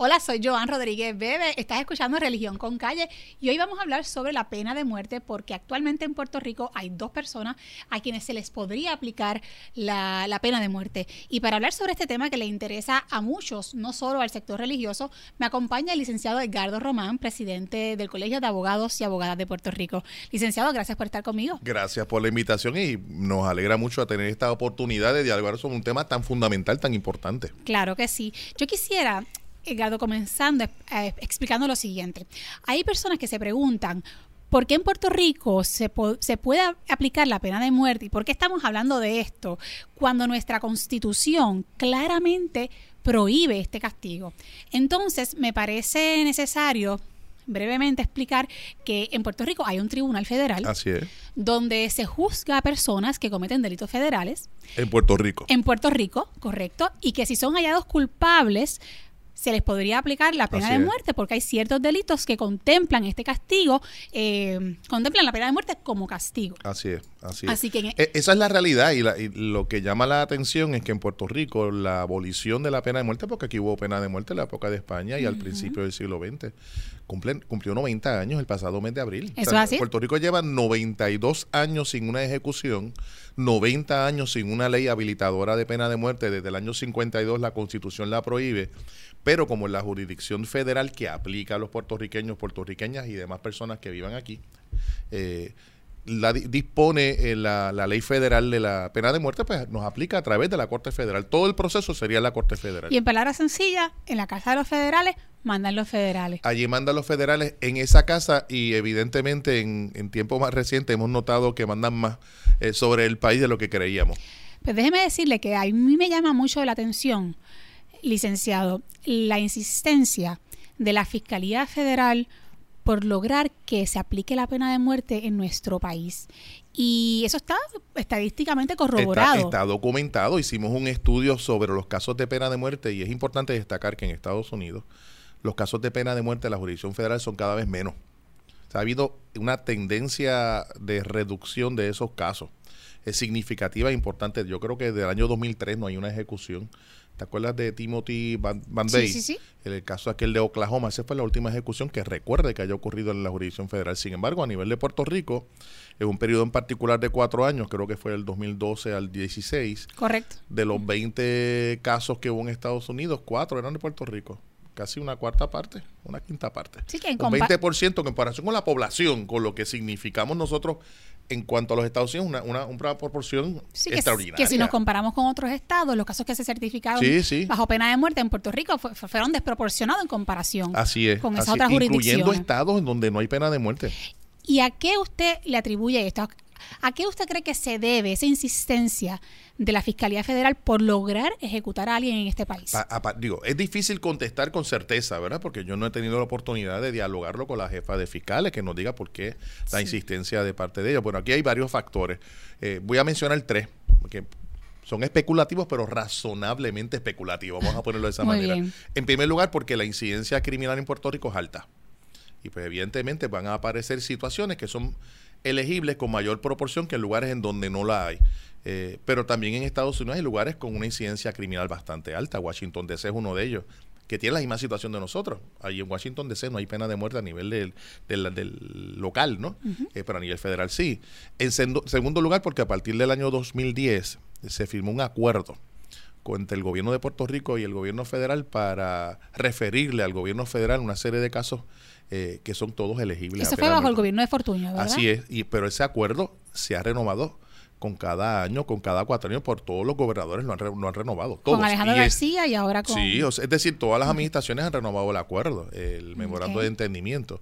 Hola, soy Joan Rodríguez Bebe. Estás escuchando Religión con Calle y hoy vamos a hablar sobre la pena de muerte porque actualmente en Puerto Rico hay dos personas a quienes se les podría aplicar la, pena de muerte. Y para hablar sobre este tema que le interesa a muchos, no solo al sector religioso, me acompaña el licenciado Edgardo Román, presidente del Colegio de Abogados y Abogadas de Puerto Rico. Licenciado, gracias por estar conmigo. Gracias por la invitación y nos alegra mucho tener esta oportunidad de dialogar sobre un tema tan fundamental, tan importante. Claro que sí. Yo quisiera Edgardo, comenzando eh, explicando lo siguiente. Hay personas que se preguntan, ¿Por qué en Puerto Rico se, se, puede aplicar la pena de muerte? ¿Y por qué estamos hablando de esto cuando nuestra constitución claramente prohíbe este castigo? Entonces, me parece necesario brevemente explicar que en Puerto Rico hay un tribunal federal. Así es. Donde se juzga a personas que cometen delitos federales. En Puerto Rico. En Puerto Rico, correcto. Y que si son hallados culpables se les podría aplicar la pena de muerte porque hay ciertos delitos que contemplan este castigo, eh, contemplan la pena de muerte como castigo. Así es, así, es. Que e, Esa es la realidad y, lo que llama la atención es que en Puerto Rico la abolición de la pena de muerte, porque aquí hubo pena de muerte en la época de España y al principio del siglo XX, cumplió 90 años el pasado mes de abril. Eso así. Puerto Rico lleva 92 años sin una ejecución, 90 años sin una ley habilitadora de pena de muerte. Desde el año 52 la constitución la prohíbe pero como la jurisdicción federal que aplica a los puertorriqueños, puertorriqueñas y demás personas que vivan aquí, eh, la, dispone eh, la, ley federal de la pena de muerte, pues nos aplica a través de la Corte Federal. Todo el proceso sería la Corte Federal. Y en palabras sencillas, en la Casa de los Federales, mandan los federales. Allí mandan los federales en esa casa y evidentemente en, en tiempos más recientes hemos notado que mandan más eh, sobre el país de lo que creíamos. Pues déjeme decirle que a mí me llama mucho la atención licenciado, la insistencia de la Fiscalía Federal por lograr que se aplique la pena de muerte en nuestro país. Y eso está estadísticamente corroborado. Está, documentado. Hicimos un estudio sobre los casos de pena de muerte y es importante destacar que en Estados Unidos los casos de pena de muerte de la jurisdicción federal son cada vez menos. ha habido una tendencia de reducción de esos casos. Es significativa e importante. Yo creo que desde el año 2003 no hay una ejecución ¿Te acuerdas de Timothy Van, Van Sí, sí, sí. El caso aquel de Oklahoma, esa fue la última ejecución que recuerde que haya ocurrido en la jurisdicción federal. Sin embargo, a nivel de Puerto Rico, en un periodo en particular de cuatro años, creo que fue del 2012 al 16. Correcto. De los 20 casos que hubo en Estados Unidos, cuatro eran de Puerto Rico casi una cuarta parte, una quinta parte. Sí, que en un 20% en comparación con la población, con lo que significamos nosotros en cuanto a los Estados Unidos, una, una, proporción extraordinaria. Que, si nos comparamos con otros estados, los casos que se certificaron bajo pena de muerte en Puerto Rico fueron desproporcionados en comparación así es, con esas otras jurisdicciones. Incluyendo estados en donde no hay pena de muerte. ¿Y a qué usted le atribuye esto? ¿A qué usted cree que se debe esa insistencia de la Fiscalía Federal por lograr ejecutar a alguien en este país? digo, es difícil contestar con certeza, ¿verdad? Porque yo no he tenido la oportunidad de dialogarlo con la jefa de fiscales, que nos diga por qué la insistencia de parte de ellos. Bueno, aquí hay varios factores. Eh, voy a mencionar tres, porque son especulativos, pero razonablemente especulativos, vamos a ponerlo de esa manera. En primer lugar, porque la incidencia criminal en Puerto Rico es alta. Y pues evidentemente van a aparecer situaciones que son elegibles con mayor proporción que en lugares en donde no la hay. Eh, pero también en Estados Unidos hay lugares con una incidencia criminal bastante alta. Washington DC es uno de ellos, que tiene la misma situación de nosotros. Ahí en Washington DC no hay pena de muerte a nivel del, del, local, ¿no? Eh, pero a nivel federal sí. En segundo lugar, porque a partir del año 2010 se firmó un acuerdo entre el gobierno de Puerto Rico y el gobierno federal para referirle al gobierno federal una serie de casos eh, que son todos elegibles. Eso fue bajo el gobierno de Fortuño, ¿verdad? Así es, y, pero ese acuerdo se ha renovado con cada año, con cada cuatro años, por todos los gobernadores lo han, han renovado. Todos. Con Alejandro García y ahora con... Sí, es decir, todas las administraciones han renovado el acuerdo, el memorando de entendimiento.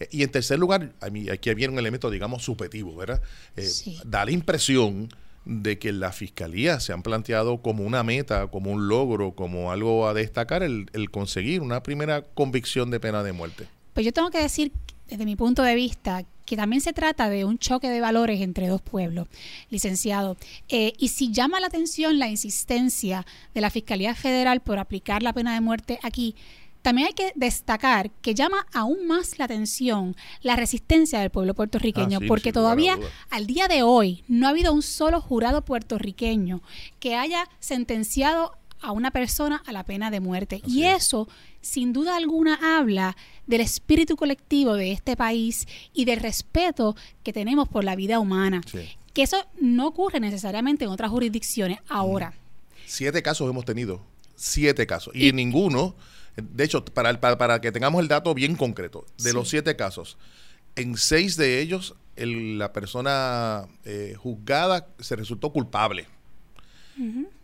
Eh, y en tercer lugar, aquí viene un elemento, digamos, subjetivo, ¿verdad? Eh, da la impresión de que la fiscalía se han planteado como una meta, como un logro, como algo a destacar, el conseguir una primera convicción de pena de muerte. Pues yo tengo que decir, desde mi punto de vista, que también se trata de un choque de valores entre dos pueblos, licenciado. Eh, y si llama la atención la insistencia de la Fiscalía Federal por aplicar la pena de muerte aquí, también hay que destacar que llama aún más la atención la resistencia del pueblo puertorriqueño, ah, porque todavía al día de hoy no ha habido un solo jurado puertorriqueño que haya sentenciado a una persona a la pena de muerte. y eso, sin duda alguna, habla del espíritu colectivo de este país y del respeto que tenemos por la vida humana. Que eso no ocurre necesariamente en otras jurisdicciones ahora. Siete casos hemos tenido, siete casos. Y, en ninguno, de hecho, para, para, que tengamos el dato bien concreto, de los siete casos, en seis de ellos la persona eh, juzgada se resultó culpable.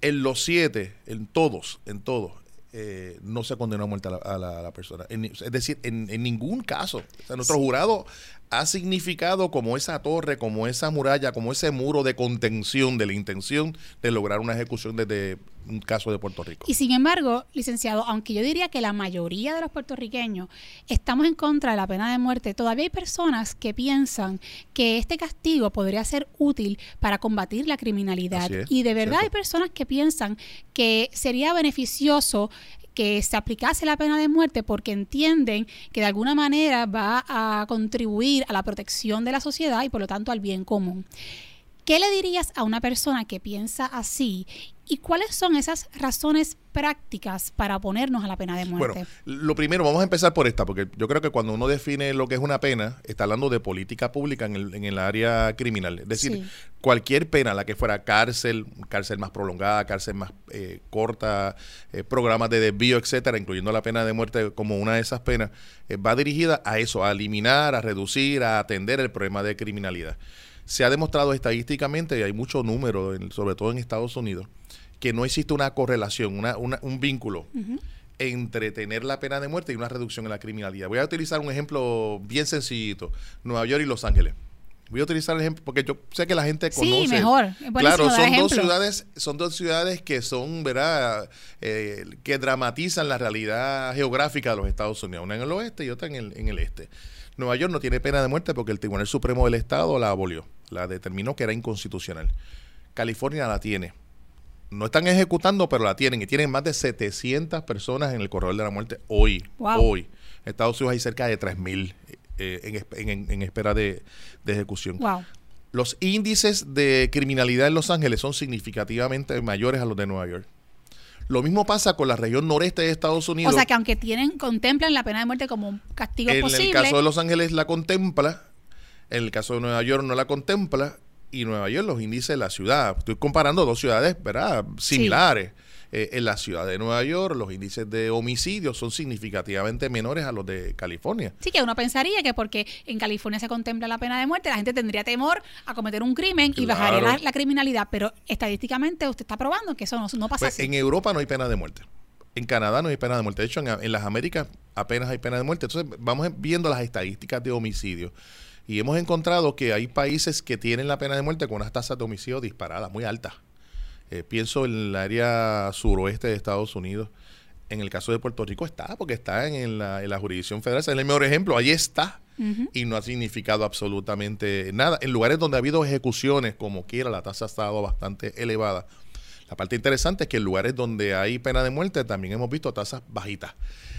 En los siete, en todos, en todos, eh, no se condenó a muerte a la, persona. es decir, en, ningún caso. nuestro jurado ha significado como esa torre, como esa muralla, como ese muro de contención de la intención de lograr una ejecución desde un caso de Puerto Rico. Y sin embargo, licenciado, aunque yo diría que la mayoría de los puertorriqueños estamos en contra de la pena de muerte, todavía hay personas que piensan que este castigo podría ser útil para combatir la criminalidad. y de verdad hay personas que piensan que sería beneficioso que se aplicase la pena de muerte porque entienden que de alguna manera va a contribuir a la protección de la sociedad y por lo tanto al bien común. ¿Qué le dirías a una persona que piensa así ¿Y cuáles son esas razones prácticas para oponernos a la pena de muerte? Bueno, lo primero, vamos a empezar por esta, porque yo creo que cuando uno define lo que es una pena, está hablando de política pública en el, en el área criminal. Es decir, cualquier pena, la que fuera cárcel, cárcel más prolongada, cárcel más eh, corta, eh, programas de desvío, etcétera, incluyendo la pena de muerte como una de esas penas, eh, va dirigida a eso, a eliminar, a reducir, a atender el problema de criminalidad. Se ha demostrado estadísticamente, y hay mucho número, sobre todo en Estados Unidos, que no existe una correlación, una, un vínculo entre tener la pena de muerte y una reducción en la criminalidad. Voy a utilizar un ejemplo bien sencillito, Nueva York y Los Ángeles. Voy a utilizar el ejemplo porque yo sé que la gente conoce. Sí, mejor. claro, son dos ciudades, son dos ciudades que son, ¿verdad? Eh, que dramatizan la realidad geográfica de los Estados Unidos. Una en el oeste y otra en el, en el este. Nueva York no tiene pena de muerte porque el Tribunal Supremo del Estado la abolió, la determinó que era inconstitucional. California la tiene no están ejecutando, pero la tienen. Y tienen más de 700 personas en el corredor de la muerte hoy. Hoy. En Estados Unidos hay cerca de 3.000 eh, en, espera de, ejecución. Los índices de criminalidad en Los Ángeles son significativamente mayores a los de Nueva York. Lo mismo pasa con la región noreste de Estados Unidos. O sea que aunque tienen, contemplan la pena de muerte como un castigo posible. En el caso de Los Ángeles la contempla, en el caso de Nueva York no la contempla, y Nueva York, los índices de la ciudad. Estoy comparando dos ciudades, ¿verdad? Similares. Eh, en la ciudad de Nueva York, los índices de homicidios son significativamente menores a los de California. Sí, que uno pensaría que porque en California se contempla la pena de muerte, la gente tendría temor a cometer un crimen y bajaría la, criminalidad, pero estadísticamente usted está probando que eso no, pasa pues, así. En Europa no hay pena de muerte. En Canadá no hay pena de muerte. De hecho, en, en las Américas apenas hay pena de muerte. Entonces, vamos viendo las estadísticas de homicidio. Y hemos encontrado que hay países que tienen la pena de muerte con unas tasas de homicidio disparadas, muy altas. Eh, pienso en el área suroeste de Estados Unidos. En el caso de Puerto Rico está, porque está en la, jurisdicción federal. es el mejor ejemplo. Ahí está. Y no ha significado absolutamente nada. En lugares donde ha habido ejecuciones, como quiera, la tasa ha estado bastante elevada. La parte interesante es que en lugares donde hay pena de muerte también hemos visto tasas bajitas.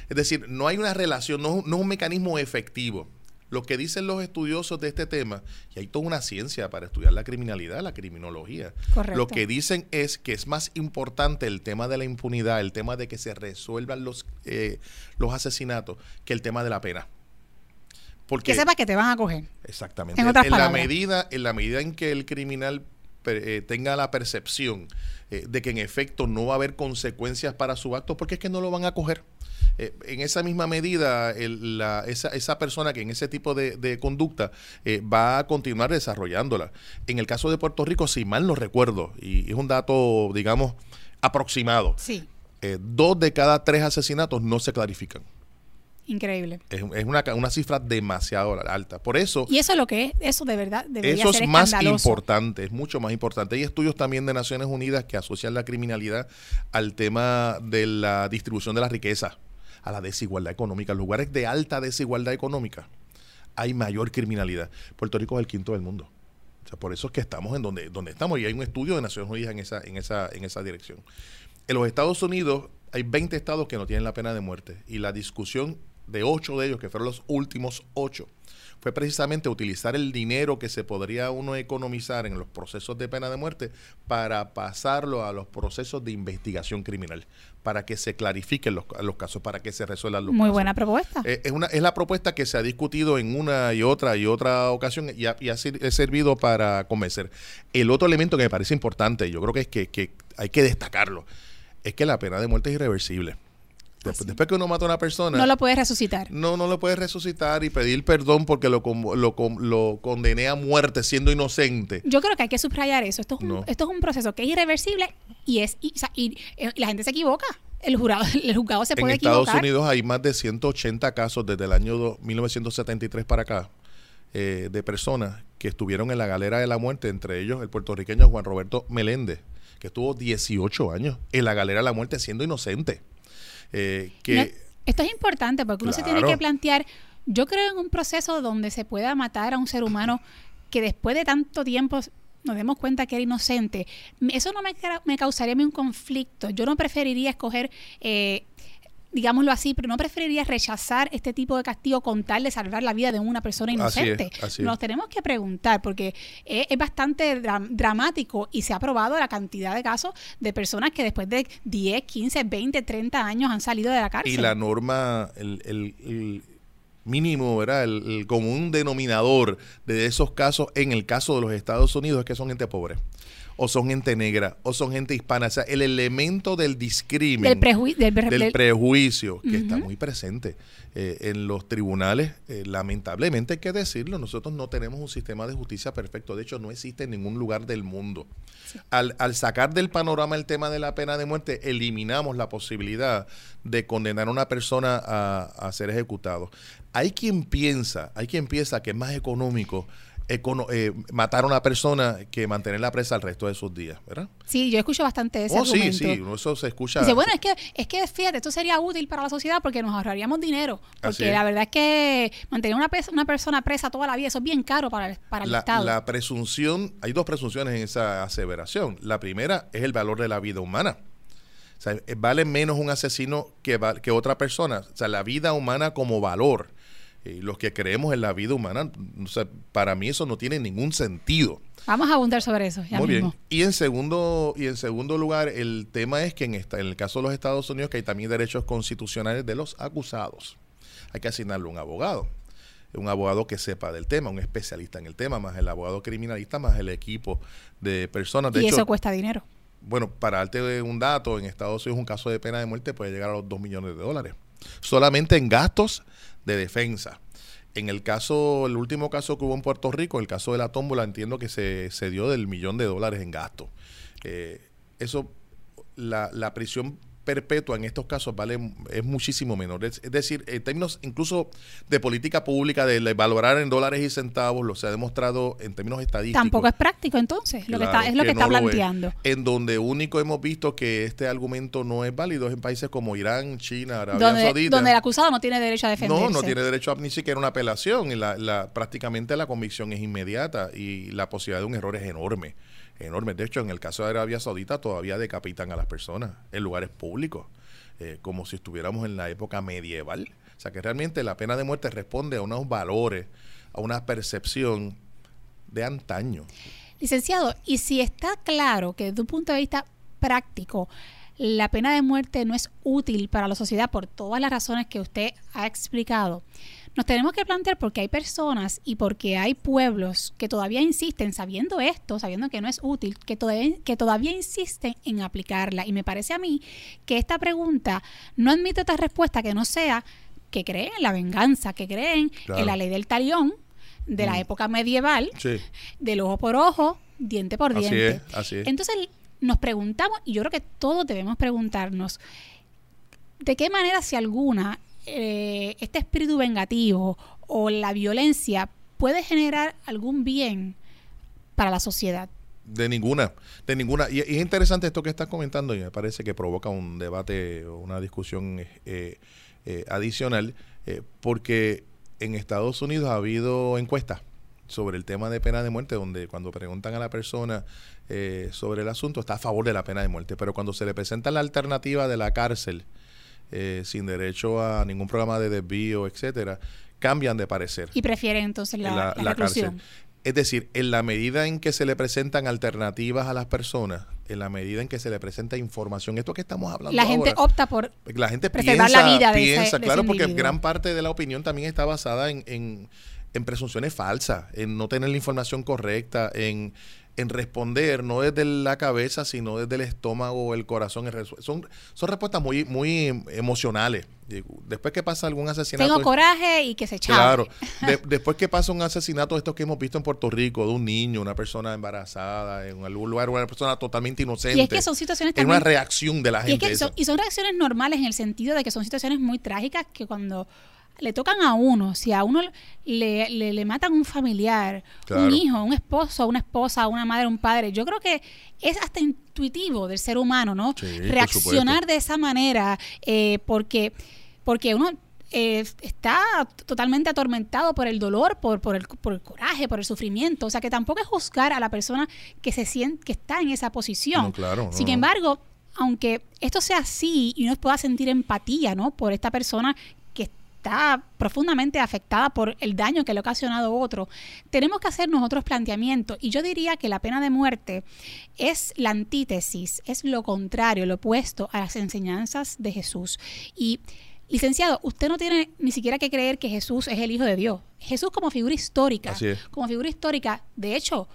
Es decir, no hay una relación, no, no es un mecanismo efectivo lo que dicen los estudiosos de este tema, y hay toda una ciencia para estudiar la criminalidad, la criminología, lo que dicen es que es más importante el tema de la impunidad, el tema de que se resuelvan los, eh, los asesinatos, que el tema de la pena. Porque, que sepas que te van a coger. Exactamente. En, la medida, en la medida en que el criminal eh, tenga la percepción eh, de que en efecto no va a haber consecuencias para su acto, porque es que no lo van a coger. Eh, en esa misma medida, esa, esa, persona que en ese tipo de, conducta eh, va a continuar desarrollándola. En el caso de Puerto Rico, si mal no recuerdo, y es un dato, digamos, aproximado, sí. Eh, dos de cada tres asesinatos no se clarifican. Increíble. Es, una, una, cifra demasiado alta. Por eso. Y eso es lo que es, eso de verdad debería Eso es más importante, es mucho más importante. Hay estudios también de Naciones Unidas que asocian la criminalidad al tema de la distribución de la riqueza a la desigualdad económica. En lugares de alta desigualdad económica hay mayor criminalidad. Puerto Rico es el quinto del mundo. O sea, por eso es que estamos en donde, donde estamos y hay un estudio de Naciones Unidas en esa, en, esa, en esa dirección. En los Estados Unidos hay 20 estados que no tienen la pena de muerte y la discusión de ocho de ellos, que fueron los últimos ocho, fue precisamente utilizar el dinero que se podría uno economizar en los procesos de pena de muerte para pasarlo a los procesos de investigación criminal, para que se clarifiquen los, los casos, para que se resuelvan los Muy casos. buena propuesta. Eh, es, una, es la propuesta que se ha discutido en una y otra y otra ocasión y ha, y ha sir- servido para convencer. El otro elemento que me parece importante, yo creo que es que, que hay que destacarlo, es que la pena de muerte es irreversible. Después, Así. después que uno mata a una persona, no lo puedes resucitar. no, no lo puedes resucitar y pedir perdón porque lo, lo, lo condené a muerte siendo inocente. Yo creo que hay que subrayar eso. Esto es un, No. esto es un proceso que es irreversible y es y, o sea, y, eh, la gente se equivoca. El jurado, el juzgado se En puede Estados equivocar. Unidos hay más de 180 casos desde el año do- 1973 para acá eh, de personas que estuvieron en la galera de la muerte, entre ellos el puertorriqueño Juan Roberto Meléndez, que estuvo 18 años en la galera de la muerte siendo inocente. Eh, que No, esto es importante porque uno se tiene que plantear, yo creo en un proceso donde se pueda matar a un ser humano que después de tanto tiempo nos demos cuenta que era inocente. Eso no me, me causaría a mí un conflicto. Yo no preferiría escoger, eh, digámoslo así, pero no preferiría rechazar este tipo de castigo con tal de salvar la vida de una persona Así es, inocente. así es. Nos tenemos que preguntar porque es, es bastante dra- dramático y se ha probado la cantidad de casos de personas que después de 10, 15, 20, 30 años han salido de la cárcel. y la norma, el, el- el mínimo, ¿verdad? El, el común denominador de esos casos en el caso de los Estados Unidos es que son gente pobre. O son gente negra, o son gente hispana. O sea, el elemento del discrimen. del, prejui- del, pre- del del- prejuicio que está muy presente eh, en los tribunales. eh, lamentablemente hay que decirlo, nosotros no tenemos un sistema de justicia perfecto. De hecho, no existe en ningún lugar del mundo. Al, al sacar del panorama el tema de la pena de muerte, eliminamos la posibilidad de condenar a una persona a, a ser ejecutado. Hay quien piensa, hay quien piensa que es más económico eh, matar a una persona que mantenerla presa el resto de sus días, ¿verdad? Sí, yo escucho bastante ese Oh, sí, argumento. sí, eso se escucha. Dice, bueno, es que, es que fíjate, esto sería útil para la sociedad porque nos ahorraríamos dinero. Porque la verdad es que mantener una, una persona presa toda la vida, eso es bien caro para el, para el la, Estado. la presunción, hay dos presunciones en esa aseveración. La primera es el valor de la vida humana. O sea, vale menos un asesino que, que otra persona. O sea, la vida humana como valor. Los que creemos en la vida humana, o sea, para mí eso no tiene ningún sentido. Vamos a abundar sobre eso ya Muy mismo. bien. Y en segundo, y en segundo lugar, el tema es que en, esta, en el caso de los Estados Unidos, que hay también derechos constitucionales de los acusados. Hay que asignarle un abogado. Un abogado que sepa del tema, un especialista en el tema, más el abogado criminalista, más el equipo de personas. De y hecho, eso cuesta dinero. bueno, para darte un dato, en Estados Unidos un caso de pena de muerte puede llegar a los 2 millones de dólares. Solamente en gastos de defensa. En el caso, el último caso que hubo en Puerto Rico, el caso de la tómbola, entiendo que se, se dio del millón de dólares en gastos. Eh, eso, la, la prisión perpetua en estos casos vale es muchísimo menor. Es, es decir, en términos incluso de política pública, de valorar en dólares y centavos, lo se ha demostrado en términos estadísticos. Tampoco es práctico entonces, lo que está, es lo que, está no planteando. En donde único hemos visto que este argumento no es válido es en países como Irán, China, Arabia Donde, Saudita. donde el acusado no tiene derecho a defenderse. no, no tiene derecho a ni siquiera una apelación. Y la, la- prácticamente la convicción es inmediata y la posibilidad de un error es enorme. Enorme. De hecho, en el caso de Arabia Saudita todavía decapitan a las personas en lugares públicos, eh, como si estuviéramos en la época medieval. O sea que realmente la pena de muerte responde a unos valores, a una percepción de antaño. Licenciado, y si está claro que desde un punto de vista práctico la pena de muerte no es útil para la sociedad por todas las razones que usted ha explicado, nos tenemos que plantear porque hay personas y porque hay pueblos que todavía insisten, sabiendo esto, sabiendo que no es útil, que todavía, que todavía insisten en aplicarla. Y me parece a mí que esta pregunta no admite otra respuesta que no sea que creen en la venganza, que creen Claro. en la ley del talión de la Mm. época medieval, Sí, del ojo por ojo, diente por así diente. es, así es. Entonces nos preguntamos, y yo creo que todos debemos preguntarnos, ¿de qué manera, si alguna, eh, este espíritu vengativo o la violencia puede generar algún bien para la sociedad? De ninguna, de ninguna. Y, es interesante esto que estás comentando y me parece que provoca un debate o una discusión eh, eh, adicional, eh, porque en Estados Unidos ha habido encuestas sobre el tema de pena de muerte, donde cuando preguntan a la persona sobre el asunto está a favor de la pena de muerte, pero cuando se le presenta la alternativa de la cárcel, eh, sin derecho a ningún programa de desvío, etcétera, cambian de parecer. Y prefieren entonces la, la, cárcel. Es decir, en la medida en que se le presentan alternativas a las personas, en la medida en que se le presenta información, esto que estamos hablando. La gente opta por la gente preservar la vida de piensa, claro, porque gran parte de la opinión también está basada en, en, en presunciones falsas, en no tener la información correcta, en en responder no desde la cabeza, sino desde el estómago o el corazón. Son, son respuestas muy, muy emocionales. Después que pasa algún asesinato... Tengo coraje y que se echa. Claro. después que pasa un asesinato, estos que hemos visto en Puerto Rico, de un niño, una persona embarazada, en algún lugar, una persona totalmente inocente. Y es que son situaciones también... Es una reacción de la gente. y son reacciones normales en el sentido de que son situaciones muy trágicas que cuando le tocan a uno, si a uno le, le, matan un familiar, un hijo, un esposo, una esposa, una madre, un padre, yo creo que es hasta intuitivo del ser humano, ¿no? Reaccionar de esa manera, eh, porque, porque uno eh, está totalmente atormentado por el dolor, por, por, el, por el coraje, por el sufrimiento. O sea, que tampoco es juzgar a la persona que se siente, que está en esa posición. Sin embargo, aunque esto sea así y uno pueda sentir empatía, ¿no? Por esta persona está profundamente afectada por el daño que le ha ocasionado otro, tenemos que hacer nosotros planteamientos. Y yo diría que la pena de muerte es la antítesis, es lo contrario, lo opuesto a las enseñanzas de Jesús. Y Licenciado, usted no tiene ni siquiera que creer que Jesús es el Hijo de Dios. Jesús como figura histórica, como figura histórica, de hecho,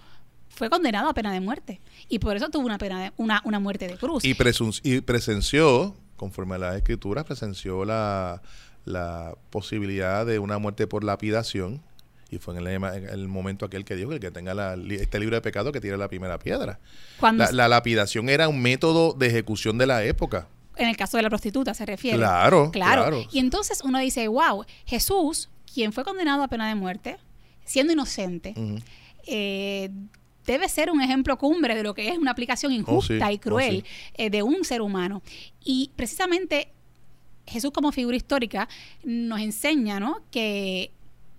fue condenado a pena de muerte. Y por eso tuvo una pena de, una, una muerte de cruz. Y, y presenció, conforme a las escrituras, presenció la, la posibilidad de una muerte por lapidación. Y fue en el, momento aquel que dijo que el que tenga la, este libro de pecado que tire la primera piedra. La, la, lapidación era un método de ejecución de la época. En el caso de la prostituta se refiere. Claro, claro. Y entonces uno dice, wow, Jesús, quien fue condenado a pena de muerte, siendo inocente, eh, debe ser un ejemplo cumbre de lo que es una aplicación oh, injusta y oh, cruel eh, de un ser humano. Y precisamente Jesús como figura histórica nos enseña ¿no? que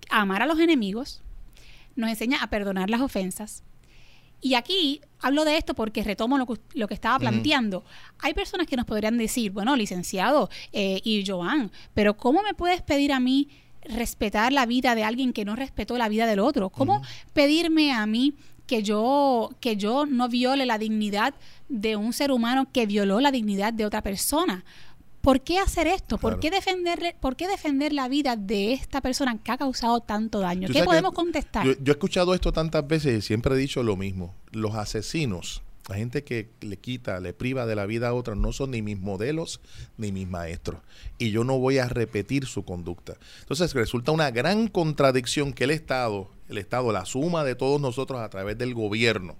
amar a los enemigos, nos enseña a perdonar las ofensas. Y aquí hablo de esto porque retomo lo que, lo que estaba planteando. Hay personas que nos podrían decir, bueno, licenciado eh, y Joan, pero ¿cómo me puedes pedir a mí respetar la vida de alguien que no respetó la vida del otro? ¿Cómo pedirme a mí que yo, que yo no viole la dignidad de un ser humano que violó la dignidad de otra persona? ¿Por qué hacer esto? ¿Por, qué defenderle, ¿Por qué defender la vida de esta persona que ha causado tanto daño? ¿Qué podemos contestar? Yo, he escuchado esto tantas veces y siempre he dicho lo mismo. Los asesinos, la gente que le quita, le priva de la vida a otra, no son ni mis modelos ni mis maestros. Y yo no voy a repetir su conducta. Entonces resulta una gran contradicción que el Estado, el Estado, la suma de todos nosotros a través del gobierno,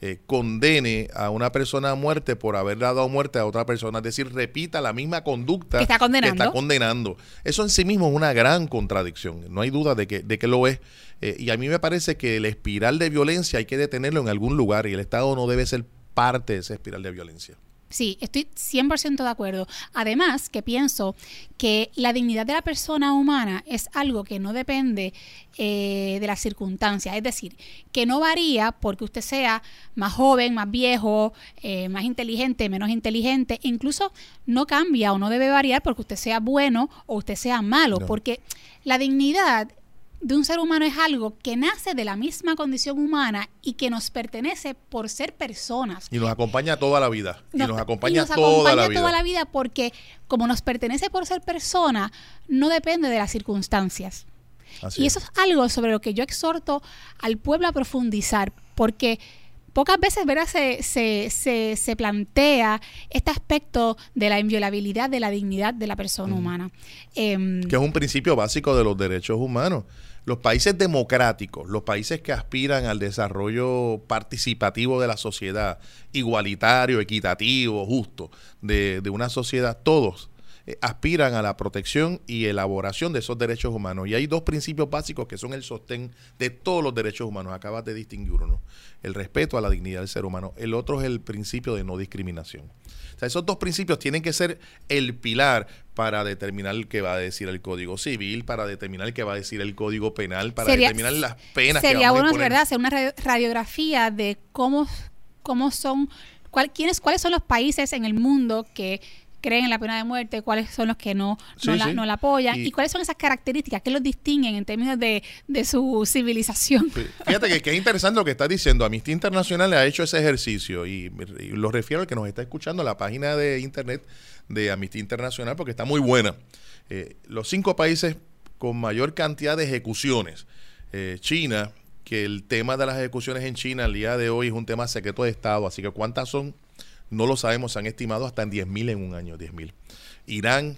eh, condene a una persona a muerte por haber dado muerte a otra persona, es decir, repita la misma conducta que está condenando. condenando. Eso en sí mismo es una gran contradicción, no hay duda de que, de que lo es. Eh, y a mí me parece que la espiral de violencia hay que detenerlo en algún lugar y el Estado no debe ser parte de esa espiral de violencia. Sí, estoy 100% de acuerdo. Además, que pienso que la dignidad de la persona humana es algo que no depende eh, de las circunstancias. Es decir, que no varía porque usted sea más joven, más viejo, eh, más inteligente, menos inteligente. incluso no cambia o no debe variar porque usted sea bueno o usted sea malo. Porque la dignidad de un ser humano es algo que nace de la misma condición humana y que nos pertenece por ser personas. Y nos acompaña toda la vida. y nos acompaña, toda, la vida. toda la vida porque como nos pertenece por ser persona, no depende de las circunstancias. y eso es algo sobre lo que yo exhorto al pueblo a profundizar, porque pocas veces ¿verdad? Se, se, se, plantea este aspecto de la inviolabilidad de la dignidad de la persona humana. Em, que es un principio básico de los derechos humanos. Los países democráticos, los países que aspiran al desarrollo participativo de la sociedad, igualitario, equitativo, justo, de, de una sociedad, todos eh, aspiran a la protección y elaboración de esos derechos humanos. Y hay dos principios básicos que son el sostén de todos los derechos humanos. Acabas de distinguir uno, el respeto a la dignidad del ser humano. El otro es el principio de no discriminación. O sea, esos dos principios tienen que ser el pilar para determinar qué va a decir el Código Civil, para determinar qué va a decir el Código Penal, para determinar las penas sería que vamos bueno, a ¿verdad?, hacer una radiografía de cómo, cómo son, cuál, quiénes, cuáles son los países en el mundo que creen en la pena de muerte, cuáles son los que no, no, la, no la, apoyan y, cuáles son esas características que los distinguen en términos de, de su civilización. Fíjate que, que, es interesante lo que está diciendo. Amnistía Internacional ha hecho ese ejercicio y, lo refiero al que nos está escuchando la página de internet de Amnistía Internacional porque está muy buena. Eh, los cinco países con mayor cantidad de ejecuciones. Eh, China, que el tema de las ejecuciones en China al día de hoy es un tema secreto de Estado, así que cuántas son, no lo sabemos, se han estimado hasta en 10.000 en un año, 10.000. Irán,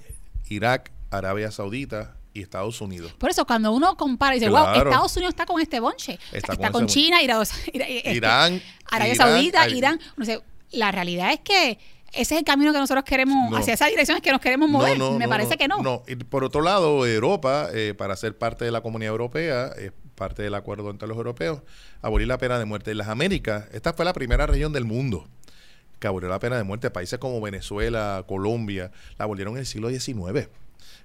Irak, Arabia Saudita, y Estados Unidos. Por eso, cuando uno compara y dice, wow, Estados Unidos está con este bonche, está, con, China, Irán, Irán Arabia Saudita, Irán. No sé, la realidad es que ese es el camino que nosotros queremos, hacia esa dirección es que nos queremos mover. Me parece que no. No, y por otro lado, Europa, eh, para ser parte de la comunidad europea, es parte del acuerdo entre los europeos, abolir la pena de muerte. En las Américas, esta fue la primera región del mundo que abolió la pena de muerte. Países como Venezuela, Colombia, la abolieron en el siglo XIX.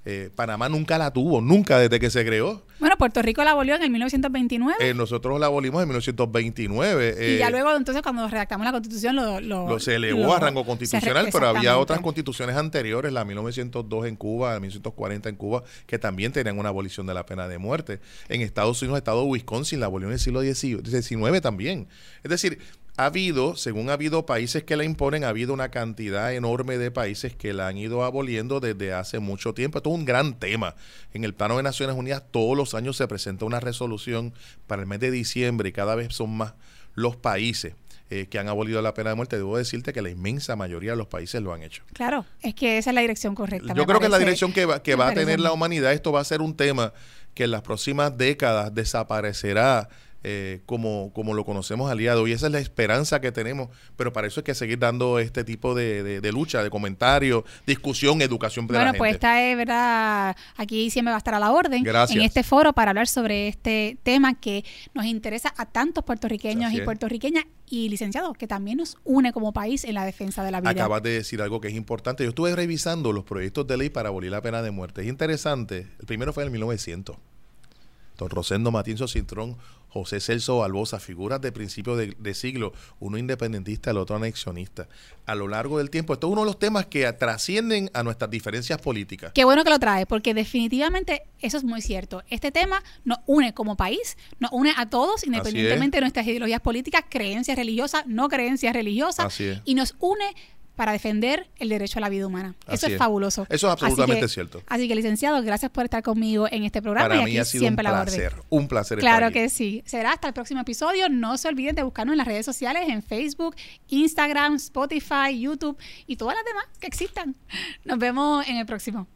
Eh, Panamá nunca la tuvo, nunca desde que se creó. Bueno, Puerto Rico la abolió en el 1929. Eh, nosotros la abolimos en 1929. y ya eh, luego, entonces, cuando redactamos la constitución, lo, lo, se elevó a rango constitucional, pero había otras constituciones anteriores, la 1902 en Cuba, la 1940 en Cuba, que también tenían una abolición de la pena de muerte. En Estados Unidos, el estado de Wisconsin la abolió en el siglo XIX también. Es decir, ha habido, según ha habido países que la imponen, ha habido una cantidad enorme de países que la han ido aboliendo desde hace mucho tiempo. Esto es un gran tema. En el plano de Naciones Unidas todos los años se presenta una resolución para el mes de diciembre y cada vez son más los países eh, que han abolido la pena de muerte. Debo decirte que la inmensa mayoría de los países lo han hecho. Claro, es que esa es la dirección correcta. Yo creo que es la dirección que va, que va a tener la humanidad. Esto va a ser un tema que en las próximas décadas desaparecerá eh, como, como lo conocemos al día de hoy. Esa es la esperanza que tenemos, pero para eso hay que seguir dando este tipo de, de, lucha, de comentarios, discusión, educación. De bueno, pues esta es verdad, aquí siempre va a estar a la orden en este foro para hablar sobre este tema que nos interesa a tantos puertorriqueños y puertorriqueñas y licenciados, que también nos une como país en la defensa de la vida. Acabas de decir algo que es importante. Yo estuve revisando los proyectos de ley para abolir la pena de muerte. Es interesante. El primero fue en el 1900. Don Rosendo Matinzo Cintrón José Celso Barbosa, figuras de principio de, siglo, uno independentista, el otro anexionista. A lo largo del tiempo, esto es uno de los temas que trascienden a nuestras diferencias políticas. Qué bueno que lo trae, porque definitivamente eso es muy cierto. Este tema nos une como país, nos une a todos, independientemente de nuestras ideologías políticas, creencias religiosas, no creencias religiosas, y nos une para defender el derecho a la vida humana. Eso es, fabuloso. Eso es absolutamente cierto. Así que, licenciado, gracias por estar conmigo en este programa. Para mí ha sido un placer, un placer. Claro que sí. Será hasta el próximo episodio. No se olviden de buscarnos en las redes sociales, en Facebook, Instagram, Spotify, YouTube y todas las demás que existan. Nos vemos en el próximo.